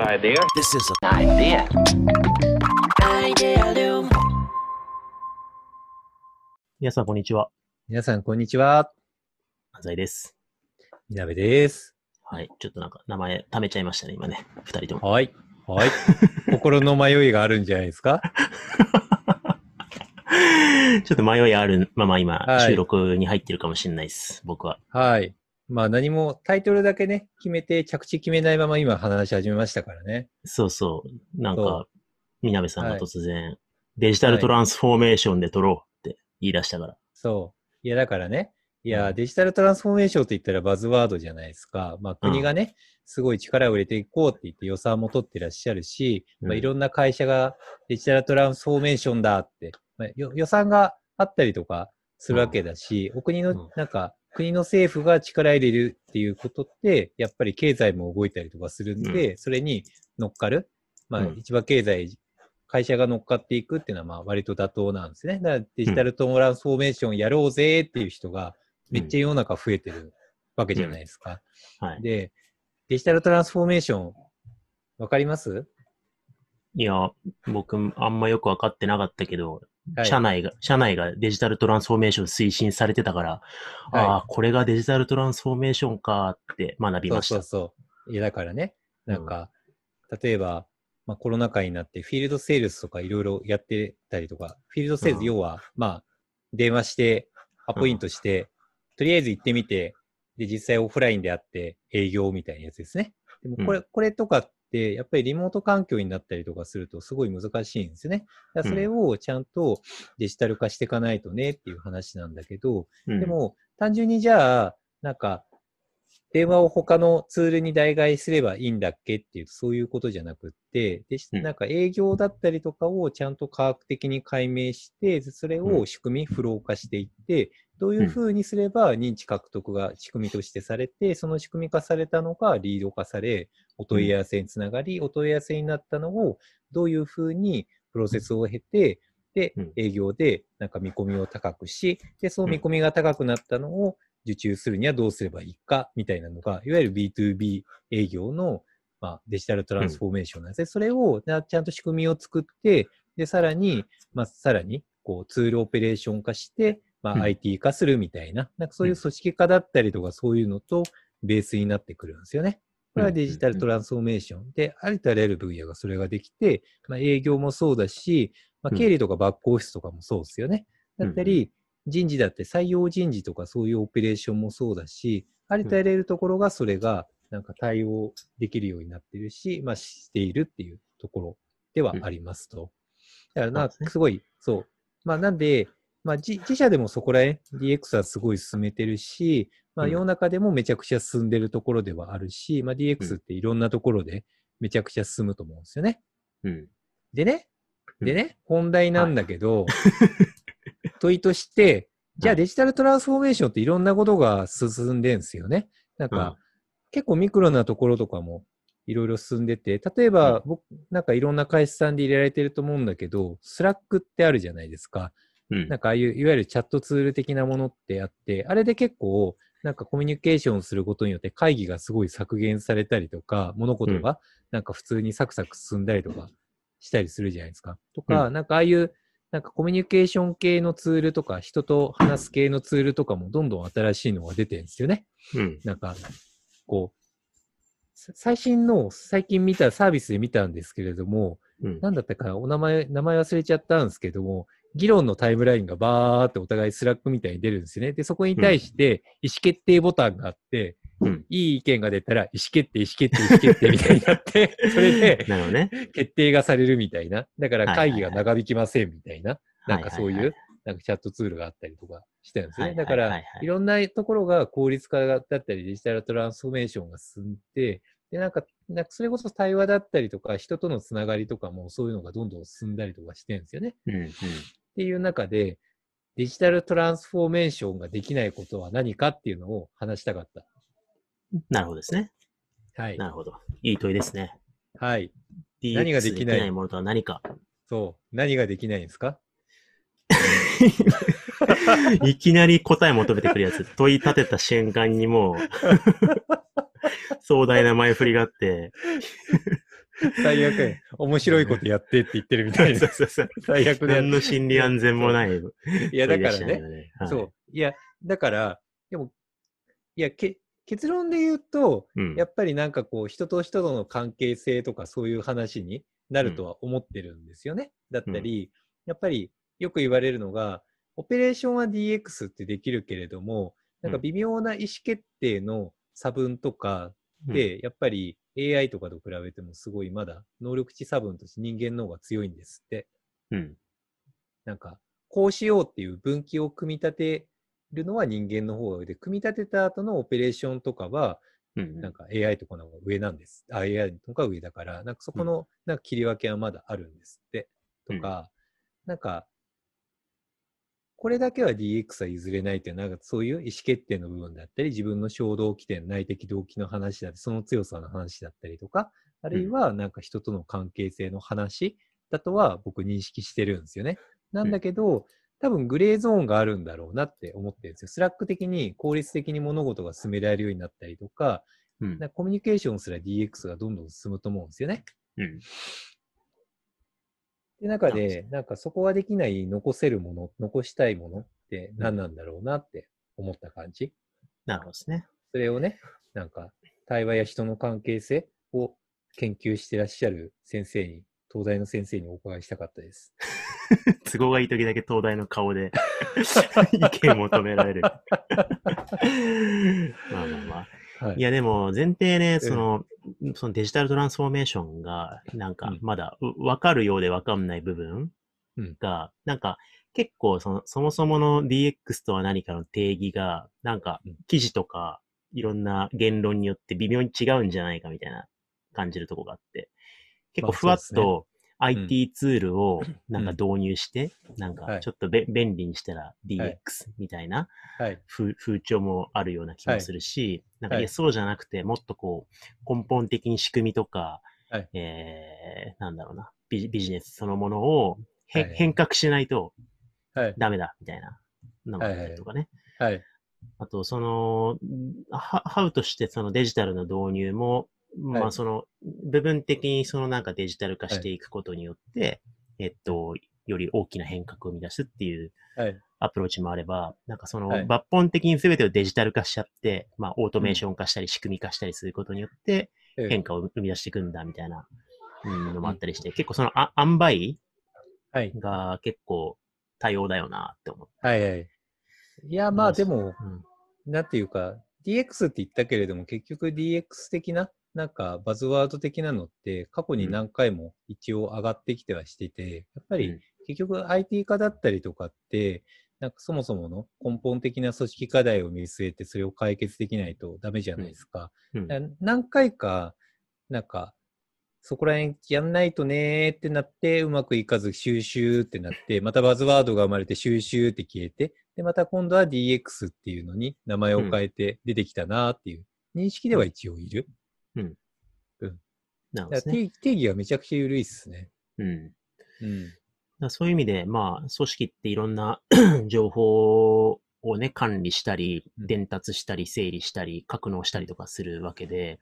Idea. This is an idea. Idealum. 皆さん、こんにちは。皆さん、こんにちは。安西です。みなべです。はい。ちょっとなんか、名前、貯めちゃいましたね、今ね。二人とも。はい。はい。心の迷いがあるんじゃないですか？ちょっと迷いあるまま今、はい収録に入ってるかもしれないです。僕は。はい。まあ何もタイトルだけね、決めて着地決めないまま今話し始めましたからね。そうそう。なんそか、みなべさんがはい突然、デジタルトランスフォーメーションで撮ろうって言い出したから。そう。いやだからね、いや、うんデジタルトランスフォーメーションと言ったらバズワードじゃないですか。まあ国がね、すごい力を入れていこうって言って予算も取ってらっしゃるし、まあうんいろんな会社がデジタルトランスフォーメーションだって、まあ、よ予算があったりとかするわけだし、お国うんの、なんか、国の政府が力入れるっていうことって、やっぱり経済も動いたりとかするんで、それに乗っかる。まあうん、一番経済、会社が乗っかっていくっていうのは、まあ、割と妥当なんですね。だからデジタルトランスフォーメーションやろうぜっていう人が、めっちゃ世の中増えてるわけじゃないですか。はい。で、デジタルトランスフォーメーション、わかります？いや、僕、あんまよくわかってなかったけど、はい社内が、社内がデジタルトランスフォーメーション推進されてたから、はいああ、これがデジタルトランスフォーメーションかって学びました。そうそう。いや、だからね、なんか、例えば、まあ、コロナ禍になって、フィールドセールスとかいろいろやってたりとか、フィールドセールス、うん要は、まあ、電話して、アポイントして、とりあえず行ってみて、で、実際オフラインであって営業みたいなやつですね。でもこれ、うこれとかやっぱりリモート環境になったりとかすると、すごい難しいんですよね。だからそれをちゃんとデジタル化していかないとねっていう話なんだけど、うんで、も、単純にじゃあ、なんか、電話を他のツールに代替すればいいんだっけっていうと、そういうことじゃなくって、でうん。なんか営業だったりとかをちゃんと科学的に解明して、それを仕組み、フロー化していって、どういうふうにすれば認知獲得が仕組みとしてされて、その仕組み化されたのがリード化され、お問い合わせにつながり、お問い合わせになったのをどういうふうにプロセスを経て、でうん、営業でなんか見込みを高くし、で、その見込みが高くなったのを受注するにはどうすればいいか、みたいなのが、いわゆる B2B 営業の、まあ、デジタルトランスフォーメーションなんですね。それをなちゃんと仕組みを作って、で、さらに、まあ、さらに、こう、ツールオペレーション化して、まあ、うん IT 化するみたいな、なんかそういう組織化だったりとか、そういうのとベースになってくるんですよね。これはデジタルトランスフォーメーションで、ありとあらゆる分野がそれができて、まあ、営業もそうだし、まあ、うん経理とかバックオフィスとかもそうですよね。だったり、人事だって採用人事とかそういうオペレーションもそうだし、ありとあらゆるところがそれがなんか対応できるようになってるし、まあしているっていうところではありますと。だからなすごい、そう。まあなんで、まあ自自社でもそこらへん DX はすごい進めてるし、まあうん世の中でもめちゃくちゃ進んでるところではあるし、まあ DX っていろんなところでめちゃくちゃ進むと思うんですよね。うん。でね、うんでね、本題なんだけど、問いとして、じゃあはいデジタルトランスフォーメーションっていろんなことが進んでんですよね。なんか、うん結構ミクロなところとかもいろいろ進んでて、例えば、僕、なんかいろんな会社さんで入れられてると思うんだけど、 Slack ってあるじゃないですか。うんなんかああいう、いわゆるチャットツール的なものってあって、あれで結構、なんかコミュニケーションすることによって会議がすごい削減されたりとか、物事がなんか普通にサクサク進んだりとかしたりするじゃないですか。とか、なんかああいう、なんかコミュニケーション系のツールとか、人と話す系のツールとかもどんどん新しいのが出てるんですよね。うん。なんか、こう、さ最新の、最近見たサービスで見たんですけれども、うん。なんだったかな、お名前、名前忘れちゃったんですけども、議論のタイムラインがバーってお互い Slack みたいに出るんですよね。で、そこに対して意思決定ボタンがあって、うん。いい意見が出たら意思決定、意思決定、意思決定みたいになって、それでなるほどね。決定がされるみたいな。だから会議が長引きませんみたいな。なんかそういうなんかチャットツールがあったりとかしてるんですね。だからいろんなところが効率化だったり、デジタルトランスフォーメーションが進んで、で、なんか、なんかそれこそ対話だったりとか、人とのつながりとかもそういうのがどんどん進んだりとかしてるんですよね。うん。うん。っていう中で、デジタルトランスフォーメーションができないことは何かっていうのを話したかった。なるほどですね。はい。なるほど。いい問いですね。はい。何ができない？ものとは何か。そう。何ができないんですか？いきなり答え求めてくるやつ。問い立てた瞬間にもう、壮大な前振りがあって、最悪や。面白いことやってって言ってるみたいなそう。そうそう。最悪でや何の心理安全もない。いや、だからね。ね。はいそう。いや、だから、でも、いや、け結論で言うと、うん。やっぱりなんかこう、人と人との関係性とかそういう話になるとは思ってるんですよね。だったり、やっぱりよく言われるのが、オペレーションは DX ってできるけれども、なんか微妙な意思決定の差分とかで、やっぱり AI とかと比べてもすごいまだ能力値差分として人間の方が強いんですって。うん。なんか、こうしようっていう分岐を組み立てるのは人間の方で、組み立てた後のオペレーションとかは、うん。なんか AI とかの方が上なんです。あ AI とか上だから、なんかそこのなんか切り分けはまだあるんですって。とか、なんか、これだけは DX は譲れないっていう、なんかそういう意思決定の部分だったり、自分の衝動起点、内的動機の話だったり、その強さの話だったりとか、あるいはなんか人との関係性の話だとは僕認識してるんですよね。なんだけど、多分グレーゾーンがあるんだろうなって思ってるんですよ。 Slack 的に効率的に物事が進められるようになったりとか、うん。かコミュニケーションすら DX がどんどん進むと思うんですよね。うん。で、中で、なんかそこができない残せるもの、残したいものって何なんだろうなって思った感じ？なるほどですね。それをね、なんか対話や人の関係性を研究してらっしゃる先生に、東大の先生にお伺いしたかったです。都合がいい時だけ東大の顔で 意見を求められる。まあまあまあ。はい。いやでも前提ね、その、そのデジタルトランスフォーメーションが、なんかうん。まだうわかるようでわかんない部分うん。が、なんか結構その、そもそもの DX とは何かの定義が、なんかうん。記事とかいろんな言論によって微妙に違うんじゃないかみたいな感じるとこがあって、結構まあふわっと IT ツールを なんかうん。導入して、なんはい。かちょっとべ便利にしたら DX みたいなはい。風風潮もあるような気もするし、なんかはい。いやそうじゃなくて、もっとこう、根本的に仕組みとか、はい。えー、なんだろうな、ビジビジネスそのものをへ、はい変革しないとはい。ダメだ、みたいなのがあったりとかね。はい。あと、その、ハハウとしてそのデジタルの導入も、まはいあその、部分的にそのなんかデジタル化していくことによって、えっと、より大きな変革を生み出すっていうはい。アプローチもあれば、なんかそのはい抜本的に全てをデジタル化しちゃって、まあオートメーション化したり仕組み化したりすることによってええ変化を生み出していくんだみたいなうんのもあったりして、結構そのあ塩梅はい。が結構多様だよなって思って。はい。はい。いや、まあでも、うんなんていうか、DX って言ったけれども、結局 DX 的な、なんかバズワード的なのって、過去に何回も一応上がってきてはしてて、やっぱりうん結局 IT 化だったりとかって、なんかそもそもの根本的な組織課題を見据えてそれを解決できないとダメじゃないですか。うんだから何回か、なんか、そこら辺やんないとねーってなって、うまくいかず収集ってなって、またバズワードが生まれて収集って消えて、で、また今度は DX っていうのに名前を変えて出てきたなーっていう認識では一応いる。なるほどですね。定定義がめちゃくちゃ緩いっすね。うん。うん。そういう意味で、まあ、組織っていろんな 情報をね、管理したり、うん伝達したり、整理したり、格納したりとかするわけで、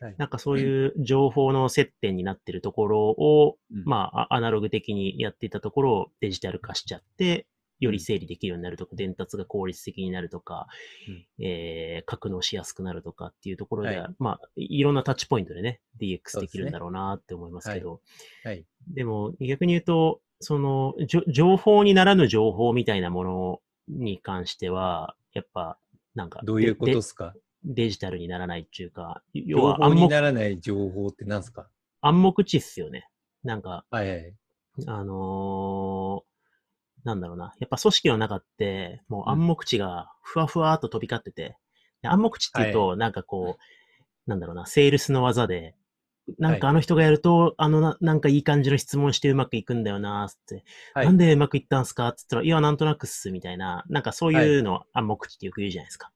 はいなんかそういう情報の接点になってるところを、うんまあ、あアナログ的にやっていたところをデジタル化しちゃって、より整理できるようになるとか、伝達が効率的になるとか、えー、格納しやすくなるとかっていうところでは、はい。まあ、いろんなタッチポイントでね、DX できるんだろうなって思いますけど、はい。でも逆に言うと、その、情報にならぬ情報みたいなものに関しては、やっぱ、なんか、どういうことでですか？デデジタルにならないっていうか、要情は暗黙報にならない情報って何すか？暗黙知っすよね。なんか、はいはい。あのーなんだろうな。やっぱ組織の中って、もう暗黙知がふわふわっと飛び交ってて、で暗黙知っていうと、なんかこう、なんだろうな、セールスの技で、なんかあの人がやると、あのな、なんかいい感じの質問してうまくいくんだよな、つって、はい。なんでうまくいったんすかつったら、いや、なんとなくっす、みたいな、なんかそういうの暗黙知ってよく言うじゃないですか。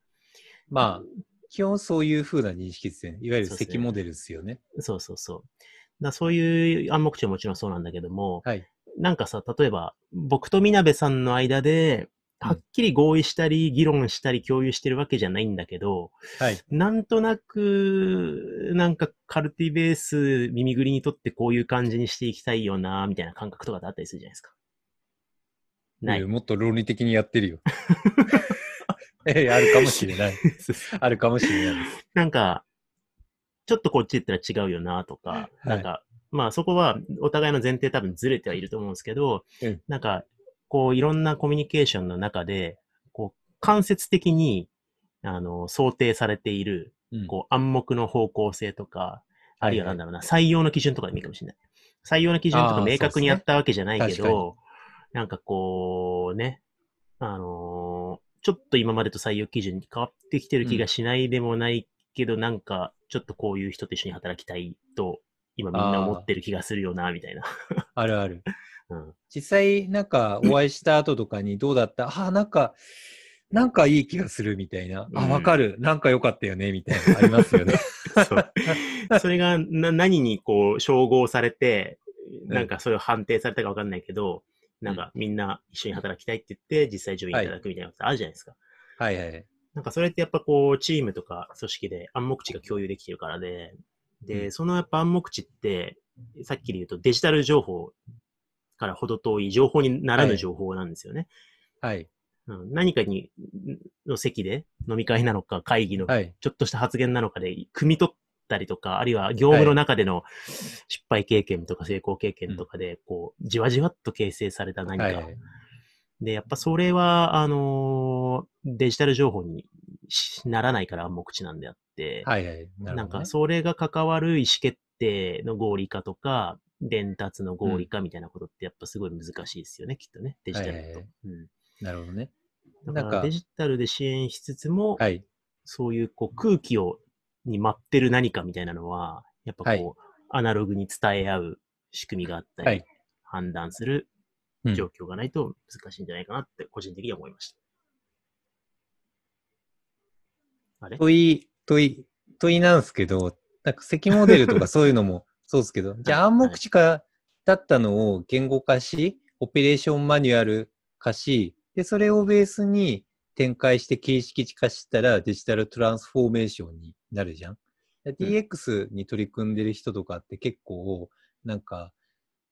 まあ、基本そういう風な認識ですよね。いわゆるそうですね積モデルですよね。そうそうそう。だそういう暗黙知はもちろんそうなんだけども、はい。なんかさ、例えば、僕とみなべさんの間で、はっきり合意したり、議論したり、共有してるわけじゃないんだけど、はい。なんとなく、なんかカルティベース、耳ぐりにとってこういう感じにしていきたいよな、みたいな感覚とかってあったりするじゃないですか。ないえー。もっと論理的にやってるよ。えーあるかもしれない。あるかもしれないです。なんか、ちょっとこっち行ったら違うよなとか、はいなんか、まあそこはお互いの前提多分ずれてはいると思うんですけど、うん。なんか、こういろんなコミュニケーションの中で、こう間接的に、あの、想定されている、うん。こう暗黙の方向性とか、あるいははないんだろうな、採用の基準とかでもいいかもしれない。採用の基準とか明確にやったわけじゃないけそうですね。ど、なんかこうね、あのーちょっと今までと採用基準に変わってきてる気がしないでもないけど、なんか、ちょっとこういう人と一緒に働きたいと、今みんな思ってる気がするよな、みたいな。あるある。うん。実際、なんか、お会いした後とかにどうだった？ああ、なんか、なんかいい気がするみたいな。あ、うんわかる。なんか良かったよねみたいなのありますよね。そう。それがな何にこう、称号されて、うんなんかそれを判定されたかわかんないけど、なんかみんな一緒に働きたいって言って、実際ジョインいただくみたいなことあるじゃないですか。はいはい。なんかそれってやっぱこう、チームとか組織で暗黙知が共有できてるからで、で、うんそのやっぱ暗黙知って、さっきで言うとデジタル情報からほど遠い情報にならぬ情報なんですよね。はい。うん、何かに、の席で飲み会なのか会議のはい。ちょっとした発言なのかで、汲み取ったりとか、あるいは業務の中での失敗経験とか成功経験とかで、こう、じわじわっと形成された何か。はいはい。で、やっぱそれは、あのーデジタル情報にしならないから暗黙知なんであって、はいはい。なるなんかそれが関わる意思決定の合理化とか、伝達の合理化みたいなことってやっぱすごい難しいですよね、きっとね、デジタルだと。はいはいはいうんなるほどね。だなんかからデジタルで支援しつつも、はい。そういうこう空気を、に舞ってる何かみたいなのは、やっぱこう、はいアナログに伝え合う仕組みがあったり、はい判断するうん状況がないと難しいんじゃないかなって個人的には思いました。あれ問い、問い、問いなんですけど、なんか積モデルとか そういうのもそうですけど、じゃあ暗黙知化だったのを言語化し、オペレーションマニュアル化し、で、それをベースに展開して形式値化したらデジタルトランスフォーメーションになるじゃん。で DX に取り組んでる人とかって結構、なんか、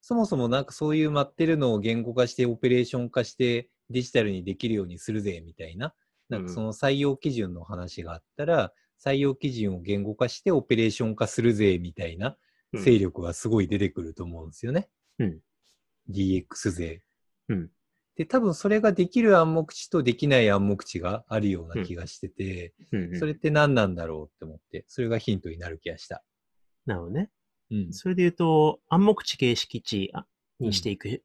そもそもなんかそういう待ってるのを言語化してオペレーション化してデジタルにできるようにするぜみたいな、なんかその採用基準の話があったら、採用基準を言語化してオペレーション化するぜみたいなうん勢力がすごい出てくると思うんですよね。うん。DX 勢。うん。で、多分それができる暗黙知とできない暗黙知があるような気がしてて、うんうんそれって何なんだろうって思って、それがヒントになる気がした。なるほどね。うん。それで言うと、暗黙知形式値あにしていく、って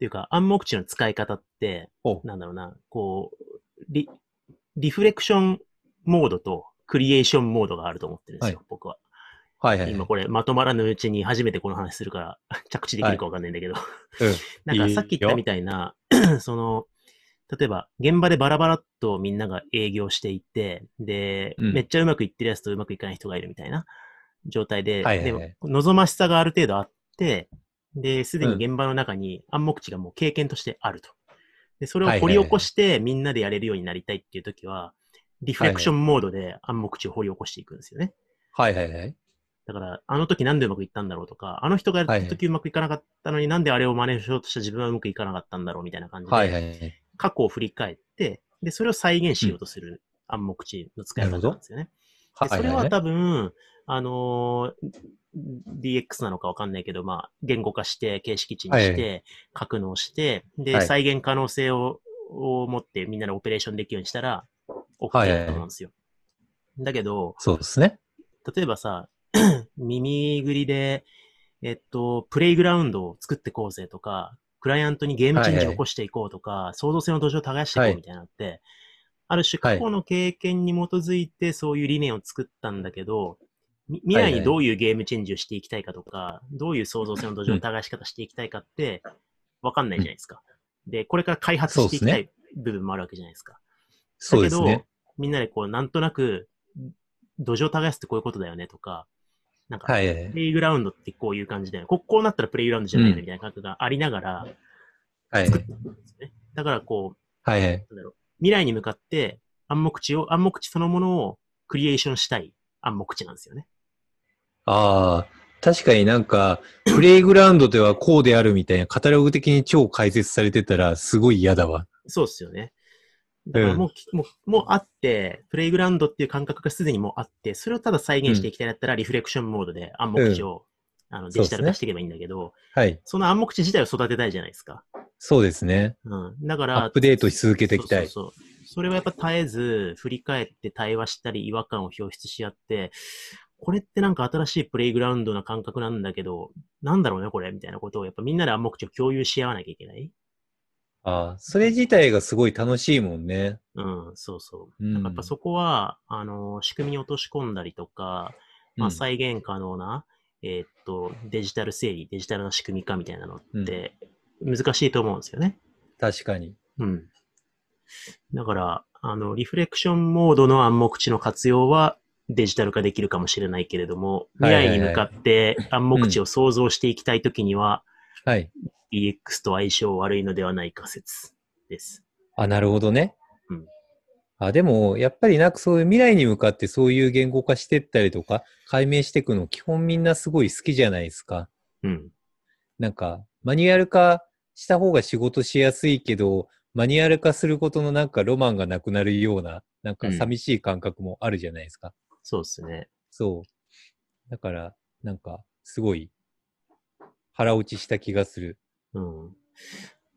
いうか、暗黙知の使い方って、おなんだろうな、こう、リ、リフレクションモードとクリエーションモードがあると思ってるんですよ、はい。僕は。はいはいはい。今これまとまらぬうちに初めてこの話するから 着地できるかわかんないんだけど、うん。なんかさっき言ったみたいな、その、例えば現場でバラバラっとみんなが営業していて、で、うん。めっちゃうまくいってるやつとうまくいかない人がいるみたいな状態で、はいはいはい。でも望ましさがある程度あって、で、すでに現場の中に暗黙知がもう経験としてあると。で、それを掘り起こしてみんなでやれるようになりたいっていう時は、リフレクションモードで暗黙知を掘り起こしていくんですよね。はいはいはい。だから、あの時なんでうまくいったんだろうとか、あの人がやった時うまくいかなかったのになんであれを真似しようとした自分はうまくいかなかったんだろうみたいな感じで、はいはいはい。過去を振り返って、で、それを再現しようとする暗黙知の使い方なんですよね。でそれは多分、あのー DX なのかわかんないけど、まあ、言語化して、形式値にして、はい格納して、で、はい。再現可能性をを持ってみんなでオペレーションできるようにしたら、OK はいだと思うんですよ。だけど、そうですね。例えばさ、耳ぐりで、えっと、プレイグラウンドを作ってこうぜとか、クライアントにゲームチェンジを起こしていこうとか、創造性の土壌を耕していこうみたいなのって、ある種過去の経験に基づいてそういう理念を作ったんだけど、み未来にどういうゲームチェンジをしていきたいかとか、どういう創造性の土壌の耕し方していきたいかって、わかんないじゃないですか。で、これから開発していきたい部分もあるわけじゃないですか。そうですねだけど。、みんなでこう、なんとなく、土壌を耕すってこういうことだよねとか、なんか、はいはいプレイグラウンドってこういう感じだよね。ここうなったらプレイグラウンドじゃないのうんみたいな感覚がありながら、はい。作っていくんですよね。だからこう、はいはい。なんだろう未来に向かって暗黙知を、暗黙知そのものをクリエーションしたい暗黙知なんですよね。ああ、確かになんか、プレイグラウンドではこうであるみたいなカタログ的に超解説されてたらすごい嫌だわ。そうっすよね。だからもう、もう、もうあって、プレイグラウンドっていう感覚がすでにもうあって、それをただ再現していきたいんだったら、リフレクションモードで暗黙知を、あのデジタル化していけばいいんだけど、はい。その暗黙知自体を育てたいじゃないですか。そうですね。うん。だから、アップデートし続けていきたい。そうそうそう。それはやっぱ絶えず、振り返って対話したり、違和感を表出し合って、これってなんか新しいプレイグラウンドな感覚なんだけど、なんだろうね、これ、みたいなことを、やっぱみんなで暗黙知を共有し合わなきゃいけない？ああ、それ自体がすごい楽しいもんね。うん、そうそう。うんなんかやっぱそこは、あの、仕組みに落とし込んだりとか、まあ、うん再現可能な、えーっと、デジタル整理、デジタルな仕組み化みたいなのって、難しいと思うんですよね。確かに。うん。だから、あの、リフレクションモードの暗黙知の活用はデジタル化できるかもしれないけれども、未来に向かって暗黙知を想像していきたいときには、はい。DX と相性悪いのではないか説です。あ、なるほどね。うんあ、でも、やっぱりなんかそういう未来に向かってそういう言語化してったりとか、解明していくの、基本みんなすごい好きじゃないですか。うん。なんか、マニュアル化した方が仕事しやすいけど、マニュアル化することのなんかロマンがなくなるような、なんか寂しい感覚もあるじゃないですか。そうですね。そう。だから、なんか、すごい、腹落ちした気がする。うん。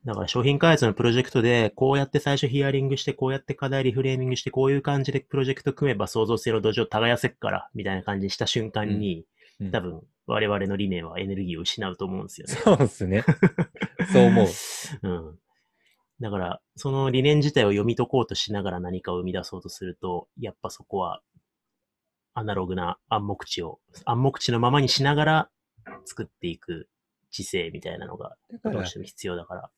だから商品開発のプロジェクトで、こうやって最初ヒアリングして、こうやって課題リフレーミングして、こういう感じでプロジェクト組めば創造性の土壌耕せっから、みたいな感じにした瞬間に、うん多分我々の理念はエネルギーを失うと思うんですよね。そうですね。そう思う。うん。だから、その理念自体を読み解こうとしながら何かを生み出そうとすると、やっぱそこは、アナログな暗黙知を、暗黙知のままにしながら作っていく知性みたいなのが、どうしても必要だから。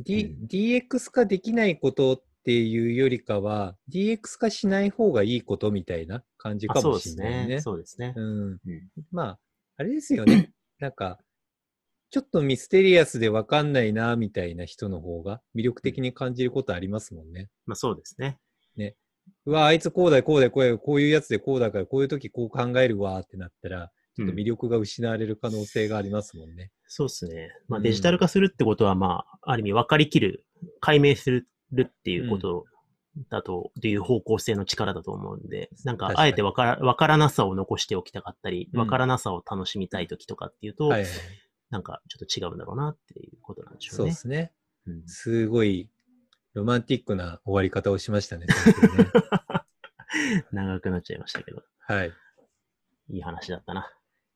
D うん DX 化できないことっていうよりかは、DX 化しない方がいいことみたいな感じかもしれないね。ね。そうですね。うん。うんまあ、あれですよね。なんか、ちょっとミステリアスでわかんないな、みたいな人の方が魅力的に感じることありますもんね。まあそうですね。うわ、あいつこうだよ、こうだよ、こうだよこういうやつでこうだから、こういう時こう考えるわってなったら、ちょっと魅力が失われる可能性がありますもんね。そうですね。まあうんデジタル化するってことは、まあ、ある意味分かりきる、解明するっていうことだと、っていう方向性の力だと思うんで、なんかあえて分から分からなさを残しておきたかったり、うん分からなさを楽しみたいときとかっていうと、はいはい。なんかちょっと違うんだろうなっていうことなんでしょそううね。ですね。うんすごいロマンティックな終わり方をしましたね。ね 長くなっちゃいましたけど、はい。いい話だったな。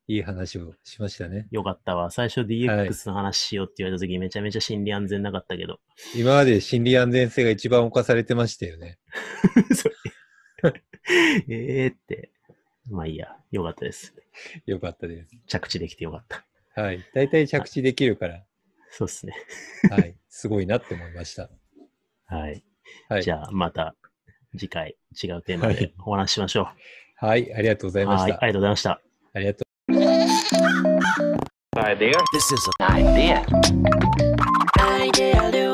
いい話をしましたね。よかったわ。最初 DX の話しようって言われた時、めちゃめちゃ心理安全なかったけど。今まで心理安全性が一番侵されてましたよね。そう ええって。まあいいや。よかったです。よかったです。着地できてよかった。はい。大体着地できるから、そうですね。はい。すごいなって思いました。はい。はい。じゃあ、また次回違うテーマはいでお話ししましょう。はい。ありがとうございまはい。した。ありがとうございました。ありがとう。Idea. This is an idea. Idea.